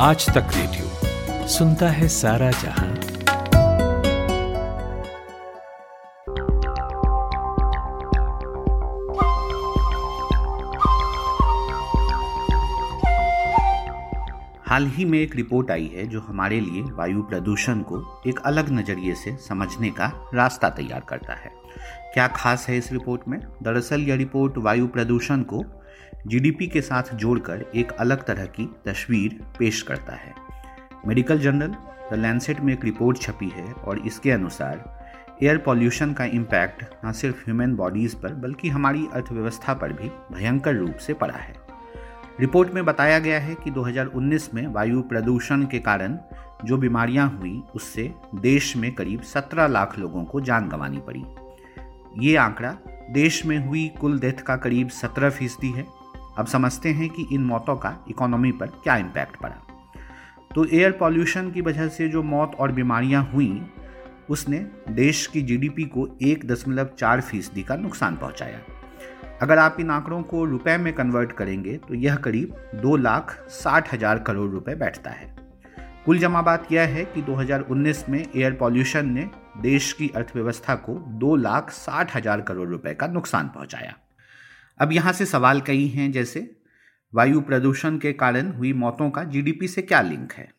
आज तक रेडियो। सुनता है सारा जहाँ। हाल ही में एक रिपोर्ट आई है जो हमारे लिए वायु प्रदूषण को एक अलग नज़रिए से समझने का रास्ता तैयार करता है। क्या खास है इस रिपोर्ट में? दरअसल यह रिपोर्ट वायु प्रदूषण को जीडीपी के साथ जोड़कर एक अलग तरह की तस्वीर पेश करता है। मेडिकल जर्नल द लैंसेट में एक रिपोर्ट छपी है और इसके अनुसार एयर पॉल्यूशन का इम्पैक्ट न सिर्फ़ ह्यूमन बॉडीज़ पर बल्कि हमारी अर्थव्यवस्था पर भी भयंकर रूप से पड़ा है। रिपोर्ट में बताया गया है कि 2019 में वायु प्रदूषण के कारण जो बीमारियाँ हुई, उससे देश में करीब 17 लाख लोगों को जान गंवानी पड़ी। ये आंकड़ा देश में हुई कुल डेथ का करीब 17 फ़ीसदी है। अब समझते हैं कि इन मौतों का इकोनॉमी पर क्या इम्पैक्ट पड़ा। तो एयर पॉल्यूशन की वजह से जो मौत और बीमारियाँ हुई, उसने देश की जीडीपी को एक दशमलव चार फ़ीसदी का नुकसान पहुँचाया। अगर आप इन आंकड़ों को रुपए में कन्वर्ट करेंगे तो यह करीब दो लाख साठ हज़ार करोड़ रुपए बैठता है। कुल जमा बात यह है कि 2019 में एयर पॉल्यूशन ने देश की अर्थव्यवस्था को दो लाख साठ हज़ार करोड़ रुपए का नुकसान पहुँचाया। अब यहाँ से सवाल कई हैं, जैसे, वायु प्रदूषण के कारण हुई मौतों का जीडीपी से क्या लिंक है?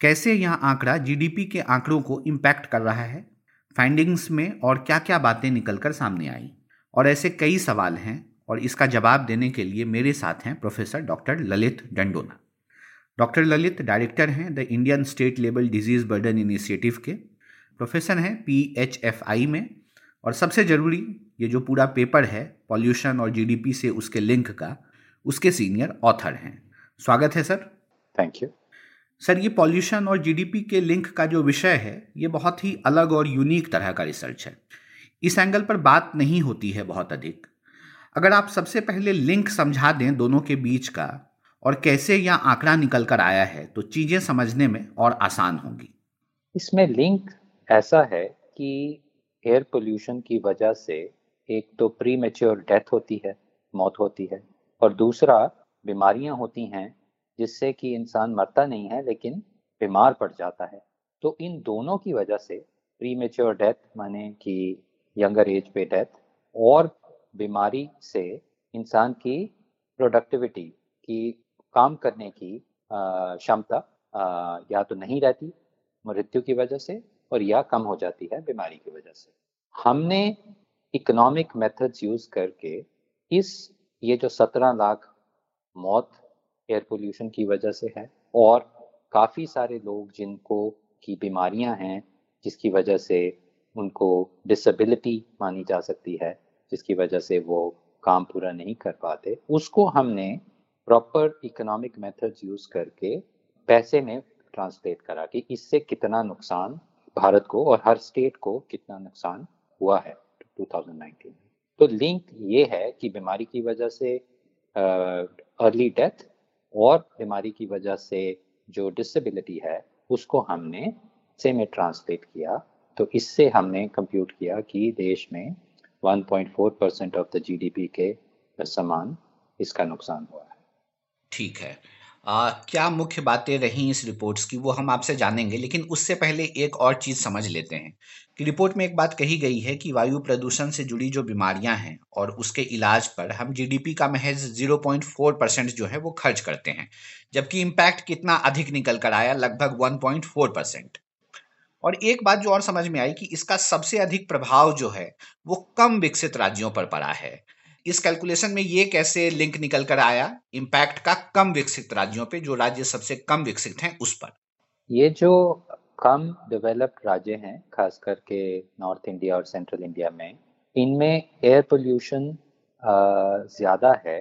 कैसे यह आंकड़ा जीडीपी के आंकड़ों को इम्पैक्ट कर रहा है? फाइंडिंग्स में और क्या क्या बातें निकलकर सामने आई? और ऐसे कई सवाल हैं और इसका जवाब देने के लिए मेरे साथ हैं professor doctor Lalit Dandona. Doctor Lalit director हैं the Indian state level disease burden initiative के। प्रोफेसर हैं पी एच एफ़ आई में। और सबसे ज़रूरी ये जो पूरा पेपर है पॉल्यूशन और जीडीपी से उसके लिंक का उसके सीनियर ऑथर हैं। स्वागत है सर। थैंक यू सर ये पॉल्यूशन और जीडीपी के लिंक का जो विषय है ये बहुत ही अलग और यूनिक तरह का रिसर्च है। इस एंगल पर बात नहीं होती है बहुत अधिक। अगर आप सबसे पहले लिंक समझा दें दोनों के बीच का और कैसे यह आंकड़ा निकल कर आया है तो चीज़ें समझने में और आसान होंगी। इसमें लिंक ऐसा है कि एयर पोल्यूशन की वजह से एक तो प्री मेच्योर डेथ होती है, मौत होती है, और दूसरा बीमारियाँ होती हैं जिससे कि इंसान मरता नहीं है, लेकिन बीमार पड़ जाता है। तो इन दोनों की वजह से प्री मेच्योर डेथ माने कि यंगर एज पे डेथ और बीमारी से इंसान की प्रोडक्टिविटी की, काम करने की क्षमता या तो नहीं रहती मृत्यु की वजह से और या कम हो जाती है बीमारी की वजह से। हमने इकोनॉमिक मेथड्स यूज़ करके इस, ये जो सत्रह लाख मौत एयर पोल्यूशन की वजह से है और काफ़ी सारे लोग जिनको की बीमारियाँ हैं, जिसकी वजह से उनको डिसेबिलिटी मानी जा सकती है, जिसकी वजह से वो काम पूरा नहीं कर पाते, उसको हमने प्रॉपर इकोनॉमिक मेथड्स यूज़ करके पैसे में ट्रांसलेट करा कि इससे कितना नुकसान भारत को और हर स्टेट को कितना नुकसान हुआ है 2019 तो लिंक ये है कि बीमारी की वजह से अर्ली डेथ और बीमारी की वजह से जो डिसेबिलिटी है, उसको हमने से में ट्रांसलेट किया। तो इससे हमने कंप्यूट किया कि देश में 1.4 परसेंट ऑफ़ द जीडीपी के समान इसका नुकसान हुआ है। ठीक है। आ, क्या मुख्य बातें रही इस रिपोर्ट्स की वो हम आपसे जानेंगे लेकिन उससे पहले एक और चीज़ समझ लेते हैं कि रिपोर्ट में एक बात कही गई है कि वायु प्रदूषण से जुड़ी जो बीमारियाँ हैं और उसके इलाज पर हम जीडीपी का महज 0.4 परसेंट जो है वो खर्च करते हैं जबकि इम्पैक्ट कितना अधिक निकल कर आया लगभग 1.4 परसेंट और एक बात जो और समझ में आई कि इसका सबसे अधिक प्रभाव जो है वो कम विकसित राज्यों पर पड़ा है। इस कैलकुलेशन में ये कैसे लिंक निकल कर आया? इम्पैक्ट का कम विकसित राज्यों पे, जो राज्य सबसे कम विकसित हैं, उस पर। ये जो कम डेवलप्ड राज्य हैं, खास करके नॉर्थ इंडिया और सेंट्रल इंडिया में, इनमें एयर पोल्यूशन ज़्यादा है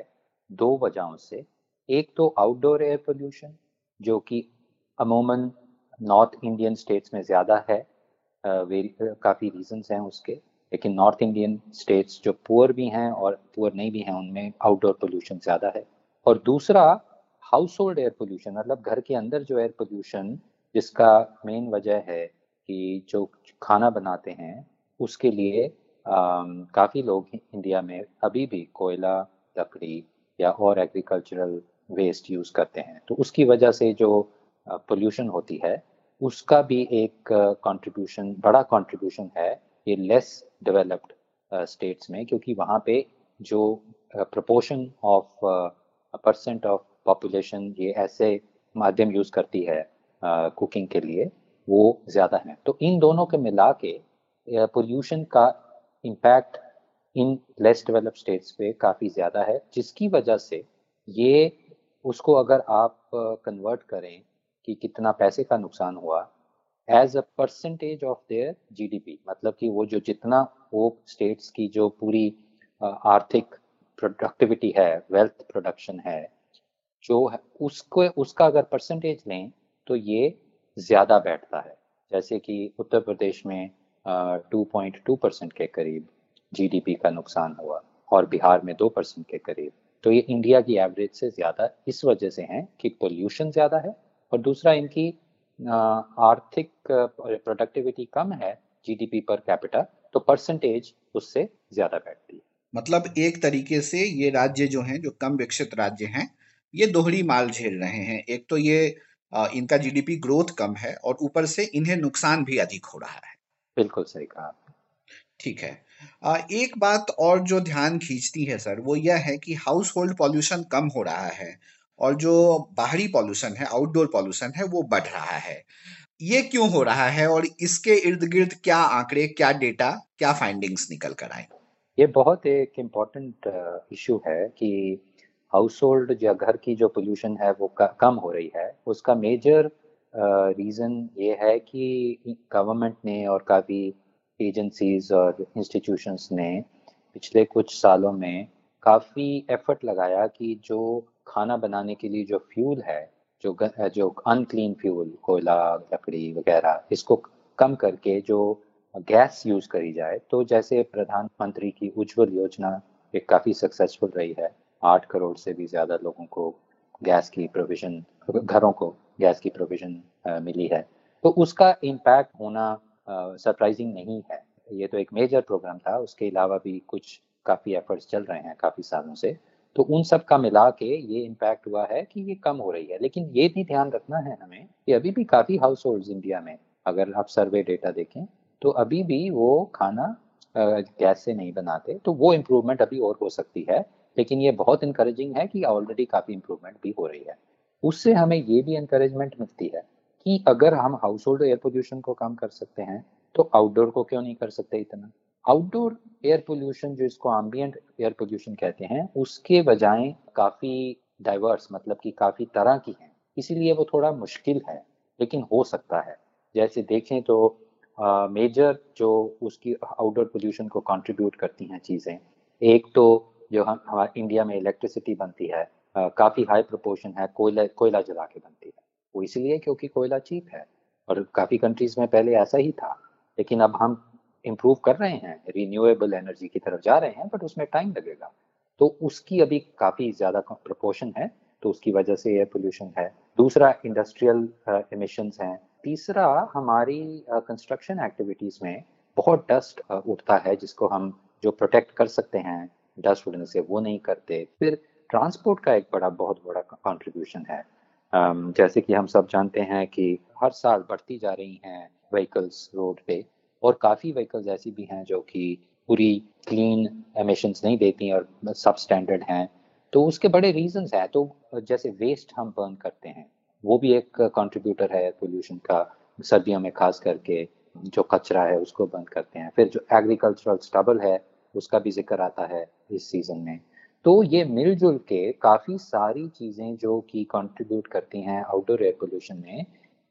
दो वजहों से। एक तो आउटडोर एयर पोल्यूशन जो कि अमूमन नॉर्थ इंडियन स्टेट्स में ज़्यादा है काफ़ी रीजंस हैं उसके। लेकिन नॉर्थ इंडियन स्टेट्स जो पुअर भी हैं और पुअर नहीं भी हैं, उनमें आउटडोर पोल्यूशन ज़्यादा है। और दूसरा हाउस होल्ड एयर पोल्यूशन मतलब घर के अंदर जो एयर पोल्यूशन जिसका मेन वजह है कि जो खाना बनाते हैं, उसके लिए काफ़ी लोग इंडिया में अभी भी कोयला, लकड़ी या और एग्रीकल्चरल वेस्ट यूज़ करते हैं। तो उसकी वजह से जो पोल्यूशन होती है, उसका भी एक कंट्रीब्यूशन बड़ा कंट्रीब्यूशन है ये लेस डेवलप्ड स्टेट्स में, क्योंकि वहाँ पे जो proportion of percent of population ये ऐसे माध्यम यूज़ करती है कुकिंग के लिए, वो ज़्यादा है। तो इन दोनों के मिला के पोल्यूशन का इम्पैक्ट इन लेस डेवलप स्टेट्स पे काफ़ी ज़्यादा है, जिसकी वजह से ये, उसको अगर आप कन्वर्ट करें कि कितना पैसे का नुकसान हुआ as a percentage of their GDP मतलब कि वो जो जितना वो स्टेट्स की जो पूरी आर्थिक प्रोडक्टिविटी है वेल्थ प्रोडक्शन है, जो है, उसको, उसका अगर परसेंटेज लें तो ये ज़्यादा बैठता है। जैसे कि उत्तर प्रदेश में टू पॉइंट टू परसेंट के करीब जीडीपी का नुकसान हुआ और बिहार में दो परसेंट के करीब। तो ये इंडिया की एवरेज से ज़्यादा इस वजह से है कि पोल्यूशन ज़्यादा है और दूसरा इनकी आर्थिक प्रोडक्टिविटी कम है जीडीपी पर कैपिटा तो परसेंटेज उससे ज़्यादा बैठती है। मतलब एक तरीके से ये राज्य जो हैं जो कम विकसित राज्य हैं ये दोहरी माल झेल रहे हैं। एक तो ये इनका जीडीपी ग्रोथ कम है और ऊपर से इन्हें नुकसान भी अधिक हो रहा है। बिल्कुल सही कहा ठीक है। एक बात और जो ध्यान खींचती है सर वो यह है कि हाउस होल्ड पॉल्यूशन कम हो रहा है। और जो बाहरी पॉल्यूशन है आउटडोर पॉल्यूशन है, वो बढ़ रहा है। ये क्यों हो रहा है और इसके इर्द गिर्द क्या आंकड़े, क्या डेटा क्या फाइंडिंग्स निकल कर आए? ये बहुत एक इंपॉर्टेंट इशू है कि हाउस होल्ड या घर की जो पोल्यूशन है, वो कम हो रही है। उसका मेजर रीज़न ये है कि गवर्नमेंट ने और काफ़ी एजेंसीज और इंस्टीट्यूशंस ने पिछले कुछ सालों में काफ़ी एफर्ट लगाया कि जो खाना बनाने के लिए जो फ्यूल है, जो जो अनक्लीन फ्यूल कोयला, लकड़ी वगैरह, इसको कम करके जो गैस यूज़ करी जाए तो जैसे प्रधानमंत्री की उज्जवल योजना एक काफ़ी सक्सेसफुल रही है। आठ करोड़ से भी ज़्यादा लोगों को गैस की प्रोविज़न घरों को गैस की प्रोविज़न मिली है। तो उसका इम्पैक्ट होना सरप्राइजिंग नहीं है। ये तो एक मेजर प्रोग्राम था, उसके अलावा भी कुछ काफ़ी एफर्ट्स चल रहे हैं काफ़ी सालों से। तो उन सब का मिला के ये इम्पैक्ट हुआ है कि ये कम हो रही है। लेकिन ये भी ध्यान रखना है हमें कि अभी भी काफ़ी हाउस होल्ड इंडिया में, अगर आप सर्वे डेटा देखें तो अभी भी वो खाना गैस से नहीं बनाते तो वो इम्प्रूवमेंट अभी और हो सकती है। लेकिन ये बहुत इंकरेजिंग है कि ऑलरेडी काफ़ी इम्प्रूवमेंट भी हो रही है। उससे हमें ये भी इंकरेजमेंट मिलती है कि अगर हम हाउस होल्ड एयर पोल्यूशन को कम कर सकते हैं तो आउटडोर को क्यों नहीं कर सकते इतना? आउटडोर एयर पोल्यूशन जो इसको एम्बियंट एयर पोल्यूशन कहते हैं उसके बजाय काफ़ी डाइवर्स मतलब कि काफ़ी तरह की हैं। इसीलिए वो थोड़ा मुश्किल है लेकिन हो सकता है। जैसे देखें तो मेजर uh, जो उसकी आउटडोर पोल्यूशन को कंट्रीब्यूट करती हैं चीज़ें एक तो जो हम हमारे इंडिया में इलेक्ट्रिसिटी बनती है uh, काफ़ी हाई प्रोपोर्शन है कोयला कोयला जला के बनती है। वो इसलिए क्योंकि कोयला चीप है और काफ़ी कंट्रीज़ में पहले ऐसा ही था लेकिन अब हम इम्प्रूव कर रहे हैं रिन्यूएबल एनर्जी की तरफ़ जा रहे हैं बट उसमें टाइम लगेगा। तो उसकी अभी काफ़ी ज़्यादा प्रपोर्शन है तो उसकी वजह से एयर पोल्यूशन है। दूसरा इंडस्ट्रियल एमिशंस हैं। तीसरा, हमारी कंस्ट्रक्शन एक्टिविटीज़ में बहुत डस्ट उठता है, जिसको हम जो प्रोटेक्ट कर सकते हैं डस्ट उड़ने से वो नहीं करते। फिर ट्रांसपोर्ट का एक बड़ा, बहुत बड़ा कंट्रीब्यूशन है। जैसे कि हम सब जानते हैं कि हर साल बढ़ती जा रही हैं व्हीकल्स रोड पे। और काफ़ी व्हीकल्स ऐसी भी हैं जो कि पूरी क्लीन एमिशंस नहीं देती और सब स्टैंडर्ड हैं। तो उसके बड़े रीजंस हैं। तो जैसे वेस्ट हम बर्न करते हैं, वो भी एक कंट्रीब्यूटर है पोल्यूशन का, सर्दियों में खास करके जो कचरा है उसको बंद करते हैं। फिर जो एग्रीकल्चरल स्टबल है, उसका भी ज़िक्र आता है इस सीज़न में। तो ये मिलजुल के काफ़ी सारी चीज़ें जो कि कंट्रीब्यूट करती हैं आउटडोर एयर पोल्यूशन में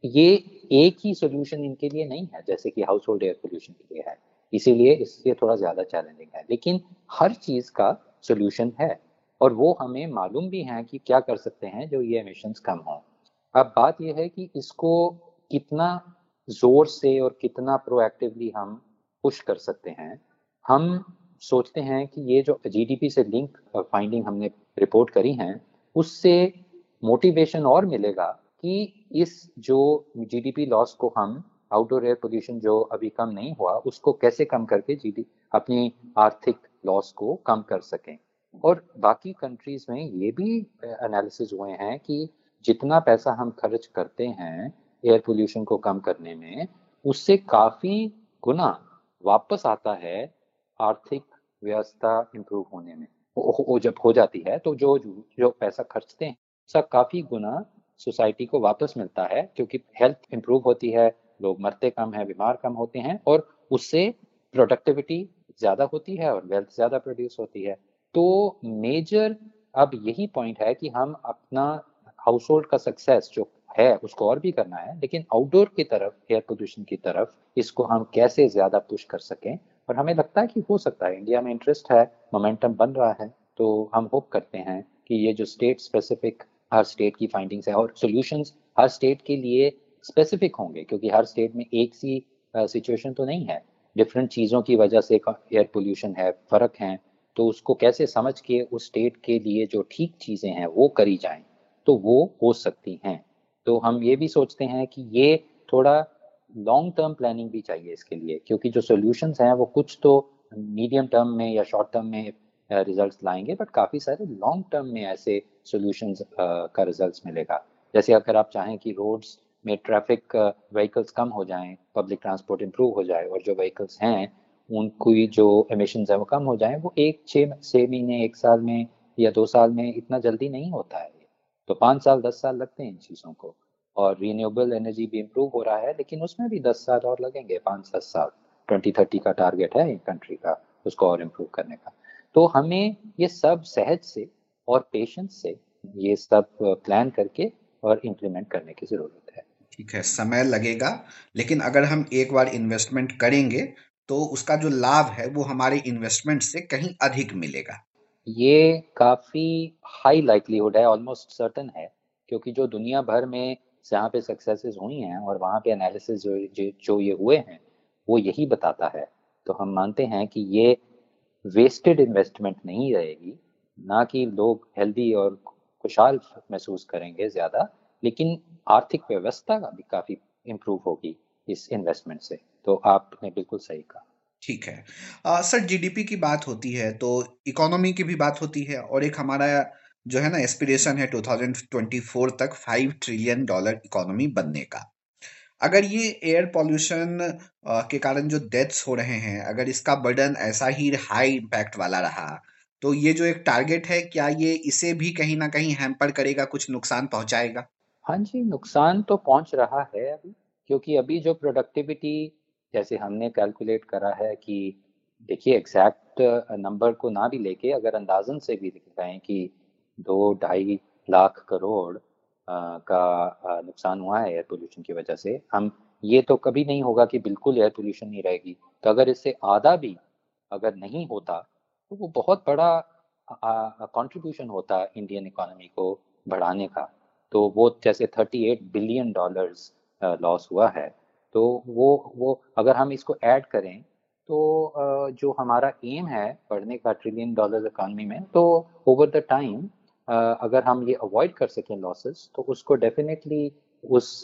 ये एक ही सोल्यूशन इनके लिए नहीं है, जैसे कि हाउस होल्ड एयर पोल्यूशन के लिए है। इसीलिए इससे थोड़ा ज़्यादा चैलेंजिंग है। लेकिन हर चीज़ का सोल्यूशन है और वो हमें मालूम भी है कि क्या कर सकते हैं जो ये एमिशन कम हो। अब बात यह है कि इसको कितना ज़ोर से और कितना प्रोएक्टिवली हम पुश कर सकते हैं। हम सोचते हैं कि ये जो जीडीपी से लिंक फाइंडिंग हमने रिपोर्ट करी हैं, उससे मोटिवेशन और मिलेगा कि इस जो जीडीपी लॉस को हम आउटडोर एयर पोल्यूशन जो अभी कम नहीं हुआ, उसको कैसे कम करके जीडी अपनी आर्थिक लॉस को कम कर सकें। और बाकी कंट्रीज़ में ये भी एनालिसिस हुए हैं कि जितना पैसा हम खर्च करते हैं एयर पोल्यूशन को कम करने में, उससे काफ़ी गुना वापस आता है आर्थिक व्यवस्था इंप्रूव होने में। वो जब हो जाती है तो जो जो पैसा खर्चते हैं, उसका काफ़ी गुना सोसाइटी को वापस मिलता है, क्योंकि हेल्थ इंप्रूव होती है, लोग मरते कम है, बीमार कम होते हैं, और उससे प्रोडक्टिविटी ज़्यादा होती है और वेल्थ ज़्यादा प्रोड्यूस होती है। तो मेजर अब यही पॉइंट है कि हम अपना हाउस होल्ड का सक्सेस जो है, उसको और भी करना है, लेकिन आउटडोर की तरफ़ एयर पोल्यूशन की तरफ़, इसको हम कैसे ज़्यादा पुश कर सकें? और हमें लगता है कि हो सकता है इंडिया में इंटरेस्ट है मोमेंटम बन रहा है तो हम होप करते हैं कि ये जो स्टेट स्पेसिफिक हर स्टेट की फाइंडिंग्स है और सॉल्यूशंस हर स्टेट के लिए स्पेसिफिक होंगे, क्योंकि हर स्टेट में एक सी सिचुएशन तो नहीं है। डिफरेंट चीज़ों की वजह से एयर पोल्यूशन है, फ़र्क है तो उसको कैसे समझ के उस स्टेट के लिए जो ठीक चीज़ें हैं वो करी जाएँ तो वो हो सकती हैं। तो हम ये भी सोचते हैं कि ये थोड़ा लॉन्ग टर्म प्लानिंग भी चाहिए इसके लिए, क्योंकि जो सोल्यूशंस हैं वो कुछ तो मीडियम टर्म में या शॉर्ट टर्म में रिजल्ट्स लाएँगे बट काफ़ी सारे लॉन्ग टर्म में ऐसे सॉल्यूशंस का रिजल्ट्स मिलेगा। जैसे अगर आप चाहें कि रोड्स में ट्रैफ़िक व्हीकल्स कम हो जाएँ पब्लिक ट्रांसपोर्ट इम्प्रूव हो जाए, और जो व्हीकल्स हैं, उनकी जो एमिशन है वो कम हो जाए, वो एक छः छः महीने, एक साल में या दो साल में इतना जल्दी नहीं होता है। तो पाँच साल, दस साल लगते हैं इन चीज़ों को, और रीन्यूएबल एनर्जी भी इम्प्रूव हो रहा है, लेकिन उसमें भी दस साल और लगेंगे, पाँच, दस साल। ट्वेंटी थर्टी का टारगेट है कंट्री का, उसको और इम्प्रूव करने का। तो हमें ये सब सहज से और पेशेंस से ये सब प्लान करके और इम्प्लीमेंट करने की ज़रूरत है। ठीक है समय लगेगा लेकिन अगर हम एक बार इन्वेस्टमेंट करेंगे तो उसका जो लाभ है वो हमारे इन्वेस्टमेंट से कहीं अधिक मिलेगा। ये काफ़ी हाई लाइकलीहुड है ऑलमोस्ट सर्टन है क्योंकि जो दुनिया भर में जहाँ पे सक्सेसेस हुई हैं और वहाँ पे एनालिसिस जो, जो जो ये हुए हैं वो यही बताता है। तो हम मानते हैं कि ये वेस्टेड इन्वेस्टमेंट नहीं रहेगी ना कि लोग हेल्दी और खुशहाल महसूस करेंगे ज़्यादा लेकिन आर्थिक व्यवस्था का भी काफ़ी इम्प्रूव होगी इस इन्वेस्टमेंट से। तो आपने बिल्कुल सही कहा। ठीक है। आ, सर जीडीपी की बात होती है तो इकोनॉमी की भी बात होती है और एक हमारा जो है ना एस्पिरेशन है 2024 तक 5 ट्रिलियन डॉलर इकोनॉमी बनने का। अगर ये एयर पॉल्यूशन के कारण जो डेथ्स हो रहे हैं, अगर इसका बर्डन ऐसा ही हाई इम्पैक्ट वाला रहा तो ये जो एक टारगेट है, क्या ये इसे भी कहीं ना कहीं हैम्पर करेगा, कुछ नुकसान पहुंचाएगा? हाँ जी, नुकसान तो पहुँच रहा है अभी, क्योंकि अभी जो प्रोडक्टिविटी जैसे हमने कैलकुलेट करा है कि, देखिए एग्जैक्ट नंबर को ना भी लेके अगर अंदाजन से भी दिखाएँ कि दो, ढाई लाख करोड़ का नुकसान हुआ है एयर पोल्यूशन की वजह से। हम, ये तो कभी नहीं होगा कि बिल्कुल एयर पोल्यूशन नहीं रहेगी। तो अगर इससे आधा भी अगर नहीं होता तो वो बहुत बड़ा कंट्रीब्यूशन होता इंडियन इकोनॉमी को बढ़ाने का। तो वो जैसे 38 बिलियन डॉलर्स लॉस हुआ है। तो वो वो अगर हम इसको ऐड करें तो जो हमारा एम है बढ़ने का ट्रिलियन डॉलर इकोनॉमी में तो ओवर द टाइम अगर हम ये अवॉइड कर सकें लॉसेस तो उसको डेफिनेटली उस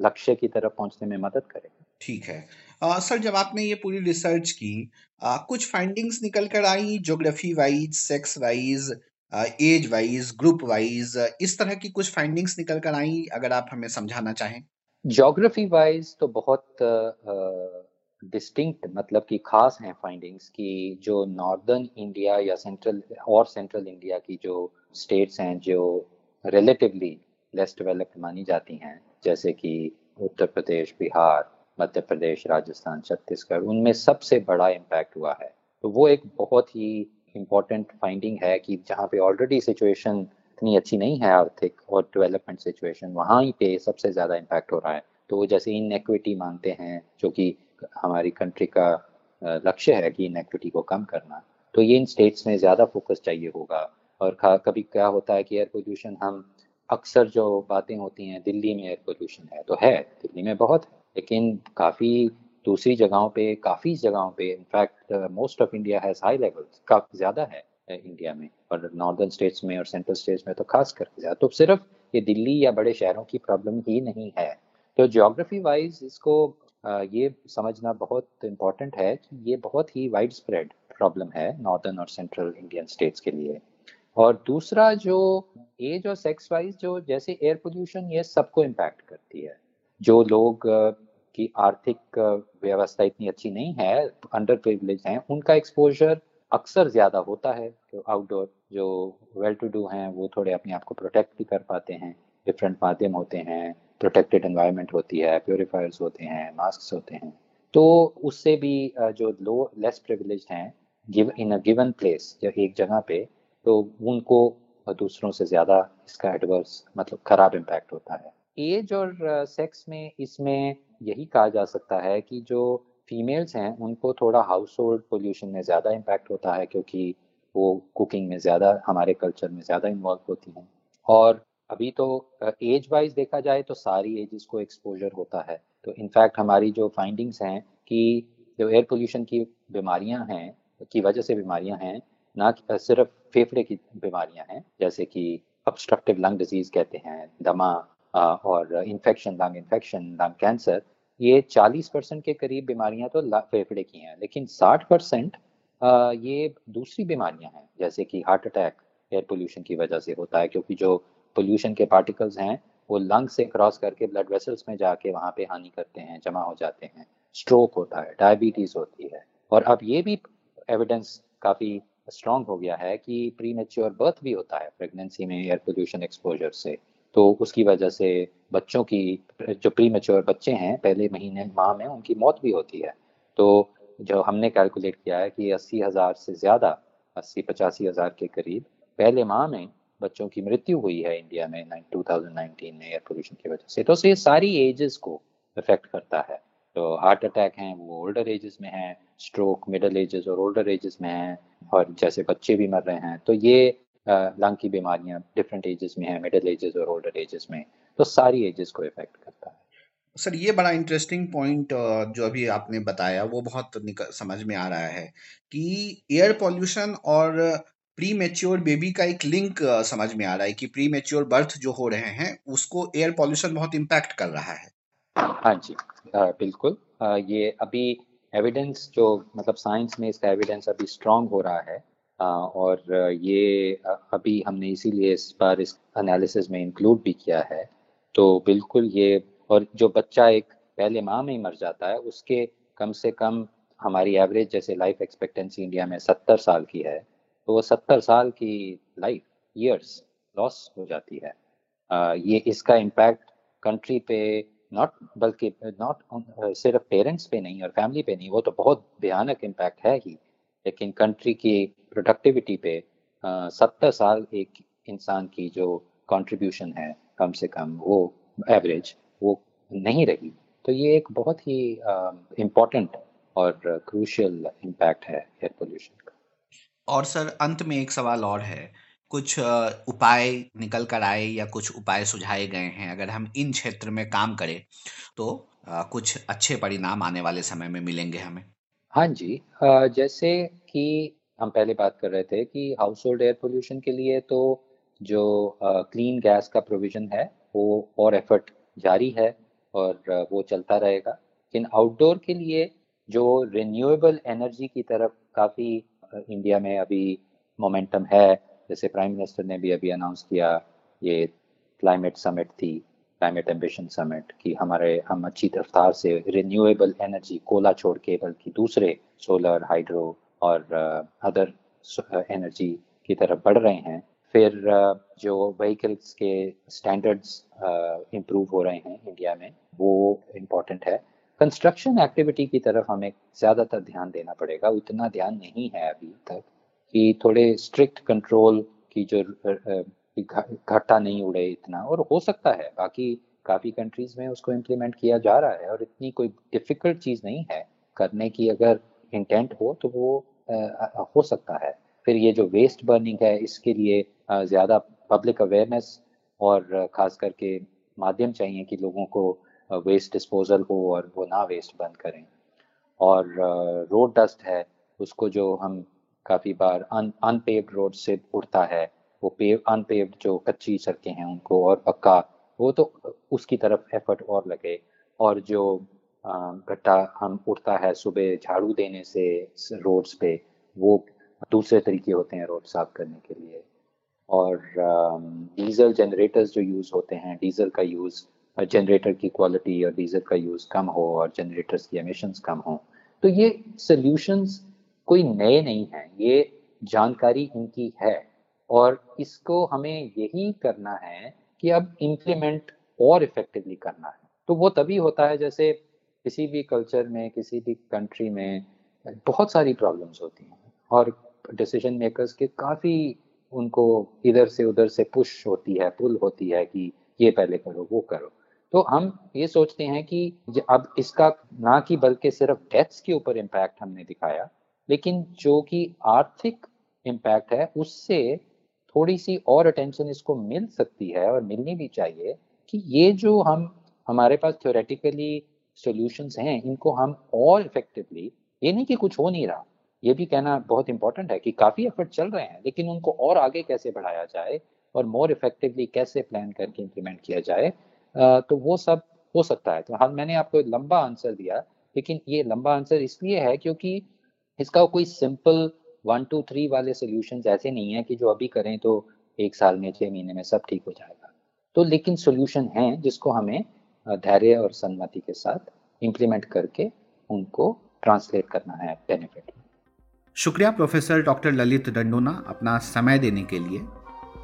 लक्ष्य की तरफ़ पहुँचने में मदद करेगा। ठीक है। आ, सर जब आपने ये पूरी रिसर्च की आ, कुछ फाइंडिंग्स निकल कर आई geography wise sex wise age wise group wise इस तरह की कुछ फाइंडिंग्स निकल कर आई अगर आप हमें समझाना चाहें? जोग्राफी वाइज तो बहुत डिस्टिंक्ट मतलब कि खास हैं फाइंडिंग्स कि जो नॉर्दर्न इंडिया या सेंट्रल और सेंट्रल इंडिया की जो स्टेट्स हैं, जो रिलेटिवली लेस डेवलप्ड मानी जाती हैं, जैसे कि उत्तर प्रदेश, बिहार, मध्य प्रदेश, राजस्थान, छत्तीसगढ़, उनमें सबसे बड़ा इम्पैक्ट हुआ है। तो वो एक बहुत ही इम्पोर्टेंट फाइंडिंग है कि जहाँ पे ऑलरेडी सिचुएशन इतनी अच्छी नहीं है आर्थिक और डेवलपमेंट सिचुएशन वहाँ ही पे सबसे ज़्यादा इम्पैक्ट हो रहा है। तो जैसे इन मानते हैं, जो कि हमारी कंट्री का लक्ष्य है कि इन को कम करना। तो ये इन स्टेट्स में ज़्यादा फोकस चाहिए होगा। और कभी क्या होता है कि एयर पोल्यूशन हम अक्सर जो बातें होती हैं, दिल्ली में एयर पोल्यूशन है तो है, दिल्ली में बहुत है। लेकिन काफ़ी दूसरी जगहों पे, काफ़ी जगहों पे in fact most of India has high levels काफ़ी, ज़्यादा है इंडिया में। और नॉर्दर्न स्टेट्स में और सेंट्रल स्टेट्स में तो खास करके ज़्यादा। तो सिर्फ़ ये दिल्ली या बड़े शहरों की प्रॉब्लम ही नहीं है। तो जोग्राफी वाइज इसको ये समझना बहुत इंपॉर्टेंट है कि ये बहुत ही वाइड स्प्रेड प्रॉब्लम है नॉर्दर्न और सेंट्रल इंडियन स्टेट्स के लिए। और दूसरा जो एज और सेक्स वाइज जो जैसे एयर पोल्यूशन ये सबको इम्पैक्ट करती है। जो लोग की आर्थिक व्यवस्था इतनी अच्छी नहीं है अंडर प्रिविलेज हैं, उनका एक्सपोजर अक्सर ज़्यादा होता है। आउटडोर जो वेल टू डू हैं, वो थोड़े अपने आप को प्रोटेक्ट भी कर पाते हैं डिफरेंट माध्यम होते हैं। प्रोटेक्टेड एनवायरनमेंट होती है प्योरीफायर्स होते हैं मास्क होते हैं तो उससे भी जो लो लेस प्रिविलेज हैं give in a given place या एक जगह पे तो उनको दूसरों से ज़्यादा इसका एडवर्स मतलब खराब इम्पैक्ट होता है। एज और सेक्स में, इसमें यही कहा जा सकता है कि जो फीमेल्स हैं, उनको थोड़ा हाउस होल्ड पोल्यूशन में ज़्यादा इम्पैक्ट होता है, क्योंकि वो कुकिंग में ज़्यादा, हमारे कल्चर में ज़्यादा इन्वॉल्व होती हैं। और अभी तो एज वाइज देखा जाए तो सारी एजेस को एक्सपोजर होता है। तो इनफैक्ट हमारी जो फाइंडिंग्स हैं कि जो एयर पोल्यूशन की बीमारियाँ हैं, की वजह से बीमारियाँ हैं, ना सिर्फ़ फेफड़े की बीमारियाँ हैं, जैसे कि ऑब्स्ट्रक्टिव लंग डिज़ीज़ कहते हैं, दमा और infection lung infection lung cancer ये 40 परसेंट के करीब बीमारियाँ तो फेफड़े की हैं। लेकिन 60 परसेंट ये दूसरी बीमारियाँ हैं, जैसे कि हार्ट अटैक एयर पोल्यूशन की वजह से होता है, क्योंकि जो पोल्यूशन के पार्टिकल्स हैं, वो लंग से क्रॉस करके ब्लड वेसल्स में जाके वहाँ पे हानि करते हैं, जमा हो जाते हैं। स्ट्रोक होता है डायबिटीज़ होती है। और अब ये भी एविडेंस काफ़ी स्ट्रॉन्ग हो गया है कि प्री मेच्योर बर्थ भी होता है प्रेगनेंसी में एयर पोल्यूशन एक्सपोजर से। तो उसकी वजह से बच्चों की, जो प्री मेच्योर बच्चे हैं, पहले महीने, माह में उनकी मौत भी होती है। तो जो हमने कैलकुलेट किया है कि अस्सी हज़ार से ज़्यादा, अस्सी पचासी हज़ार के करीब पहले माह में बच्चों की मृत्यु हुई है इंडिया में 2019 में एयर पोल्यूशन की वजह से। तो ये सारी एजेस को इफ़ेक्ट करता है। तो हार्ट अटैक हैं, वो ओल्डर एजेस में हैं स्ट्रोक मिडल एजेस और ओल्डर एजेस में हैं, और जैसे बच्चे भी मर रहे हैं तो ये लंग की बीमारियाँ डिफरेंट एजेस में हैं मिडिल एजेस और ओल्डर एजेस में। तो सारी एजेस को इफ़ेक्ट करता है। सर, ये बड़ा इंटरेस्टिंग पॉइंट जो अभी आपने बताया, वो बहुत समझ में आ रहा है कि एयर पॉल्यूशन और प्री मेच्योर बेबी का एक लिंक समझ में आ रहा है कि प्री मेच्योर बर्थ जो हो रहे हैं, उसको एयर पॉल्यूशन बहुत इम्पैक्ट कर रहा है। हाँ जी बिल्कुल। ये अभी एविडेंस जो मतलब साइंस में इसका एविडेंस अभी स्ट्रांग हो रहा है। और ये अभी हमने इसीलिए इस बार इस एनालिसिस में इंक्लूड भी किया है। तो बिल्कुल ये, और जो बच्चा एक पहले माह में ही मर जाता है, उसके कम से कम हमारी एवरेज जैसे लाइफ एक्सपेक्टेंसी इंडिया में सत्तर साल की है तो वो सत्तर साल की लाइफ ईयर्स लॉस हो जाती है। ये इसका इम्पैक्ट कंट्री पे नॉट बल्कि नॉट सिर्फ़ पेरेंट्स पे नहीं और फैमिली पे नहीं, वो तो बहुत भयानक इम्पैक्ट है ही। लेकिन कंट्री की प्रोडक्टिविटी पे सत्तर साल एक इंसान की जो कंट्रीब्यूशन है, कम से कम वो एवरेज वो नहीं रही। तो ये एक बहुत ही इम्पोर्टेंट और क्रूशियल इम्पैक्ट है एयर पोल्यूशन का। और सर, अंत में एक सवाल और है। कुछ उपाय निकल कर आए या कुछ उपाय सुझाए गए हैं? अगर हम इन क्षेत्र में काम करें तो कुछ अच्छे परिणाम आने वाले समय में मिलेंगे हमें। हाँ जी। जैसे कि हम पहले बात कर रहे थे कि हाउस होल्ड एयर पोल्यूशन के लिए तो जो क्लीन गैस का प्रोविज़न है, वो और एफर्ट जारी है और वो चलता रहेगा। लेकिन आउटडोर के लिए जो रिन्यूएबल एनर्जी की तरफ़ काफ़ी इंडिया में अभी मोमेंटम है। जैसे प्राइम मिनिस्टर ने भी अभी अनाउंस किया, ये क्लाइमेट समिट थी क्लाइमेट एम्बिशन समिट कि हमारे, हम अच्छी रफ्तार से रिन्यूएबल एनर्जी कोला छोड़ के, बल्कि दूसरे सोलर हाइड्रो और अदर एनर्जी की तरफ़ बढ़ रहे हैं। फिर जो व्हीकल्स के स्टैंडर्ड्स इम्प्रूव हो रहे हैं इंडिया में, वो इम्पोर्टेंट है। कंस्ट्रक्शन एक्टिविटी की तरफ़ हमें ज़्यादातर ध्यान देना पड़ेगा। उतना ध्यान नहीं है अभी तक कि थोड़े स्ट्रिक्ट कंट्रोल की जो घाटा नहीं उड़े इतना। और हो सकता है बाकी काफ़ी कंट्रीज़ में उसको इम्प्लीमेंट किया जा रहा है और इतनी कोई डिफ़िकल्ट चीज़ नहीं है। करने की अगर इंटेंट हो तो वो आ, हो सकता है। फिर ये जो वेस्ट बर्निंग है इसके लिए ज़्यादा पब्लिक अवेयरनेस और ख़ास करके माध्यम चाहिए कि लोगों को वेस्ट डिस्पोजल हो और वो ना वेस्ट बंद करें। और रोड डस्ट है, उसको जो हम काफ़ी बार अन अनपेव्ड रोड से उड़ता है, वो पेव अनपेव्ड जो कच्ची सड़कें हैं उनको और पक्का, वो तो उसकी तरफ़ एफर्ट और लगे। और जो गट्टा हम उठता है सुबह झाड़ू देने से रोड्स पे, वो दूसरे तरीके होते हैं रोड साफ़ करने के लिए। और डीजल जनरेटर्स जो यूज़ होते हैं डीजल का यूज़ जनरेटर की क्वालिटी और डीजल का यूज़ कम हो और जनरेटर्स की एमिशंस कम हो। तो ये सोल्यूशंस कोई नए नहीं हैं, ये जानकारी इनकी है और इसको हमें यही करना है कि अब इम्प्लीमेंट और इफेक्टिवली करना है। तो वो तभी होता है जैसे किसी भी कल्चर में, किसी भी कंट्री में बहुत सारी प्रॉब्लम्स होती हैं और डिसीज़न मेकर्स के काफ़ी उनको इधर से उधर से पुश होती है पुल होती है कि ये पहले करो, वो करो। तो हम ये सोचते हैं कि अब इसका ना कि बल्कि सिर्फ़ डेथ्स के ऊपर इम्पैक्ट हमने दिखाया, लेकिन जो कि आर्थिक इम्पैक्ट है, उससे थोड़ी सी और अटेंशन इसको मिल सकती है और मिलनी भी चाहिए कि ये जो हम, हमारे पास थ्योरेटिकली सॉल्यूशंस हैं, इनको हम और इफेक्टिवली ये नहीं कि कुछ हो नहीं रहा, ये भी कहना बहुत इंपॉर्टेंट है कि काफ़ी एफर्ट चल रहे हैं, लेकिन उनको और आगे कैसे बढ़ाया जाए और मोर इफेक्टिवली कैसे प्लान करके इम्प्लीमेंट किया जाए तो वो सब हो सकता है। तो हाँ मैंने आपको लंबा आंसर दिया, लेकिन ये लंबा आंसर इसलिए है क्योंकि इसका कोई सिंपल वन, टू, थ्री वाले सोल्यूशन ऐसे नहीं है कि जो अभी करें तो एक साल में छः महीने में सब ठीक हो जाएगा। तो लेकिन सोल्यूशन हैं जिसको हमें धैर्य और सन्मति के साथ इम्प्लीमेंट करके उनको ट्रांसलेट करना है बेनिफिट शुक्रिया प्रोफेसर डॉक्टर ललित डंडोना अपना समय देने के लिए।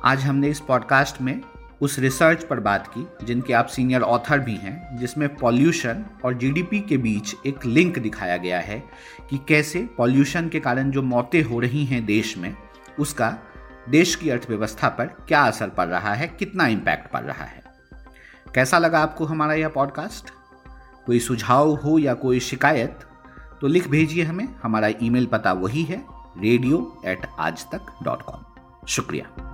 आज हमने इस पॉडकास्ट में उस रिसर्च पर बात की, जिनके आप सीनियर ऑथर भी हैं, जिसमें पॉल्यूशन और जीडीपी के बीच एक लिंक दिखाया गया है कि कैसे पॉल्यूशन के कारण जो मौतें हो रही हैं देश में, उसका देश की अर्थव्यवस्था पर क्या असर पड़ रहा है, कितना इम्पैक्ट पड़ रहा है। कैसा लगा आपको हमारा यह पॉडकास्ट कोई सुझाव हो या कोई शिकायत तो लिख भेजिए हमें। हमारा ईमेल पता वही है रेडियो एट आज तक डॉट कॉम शुक्रिया।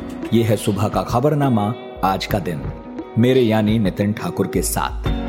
ये है सुबह का खबरनामा आज का दिन। मेरे यानी नितिन ठाकुर के साथ।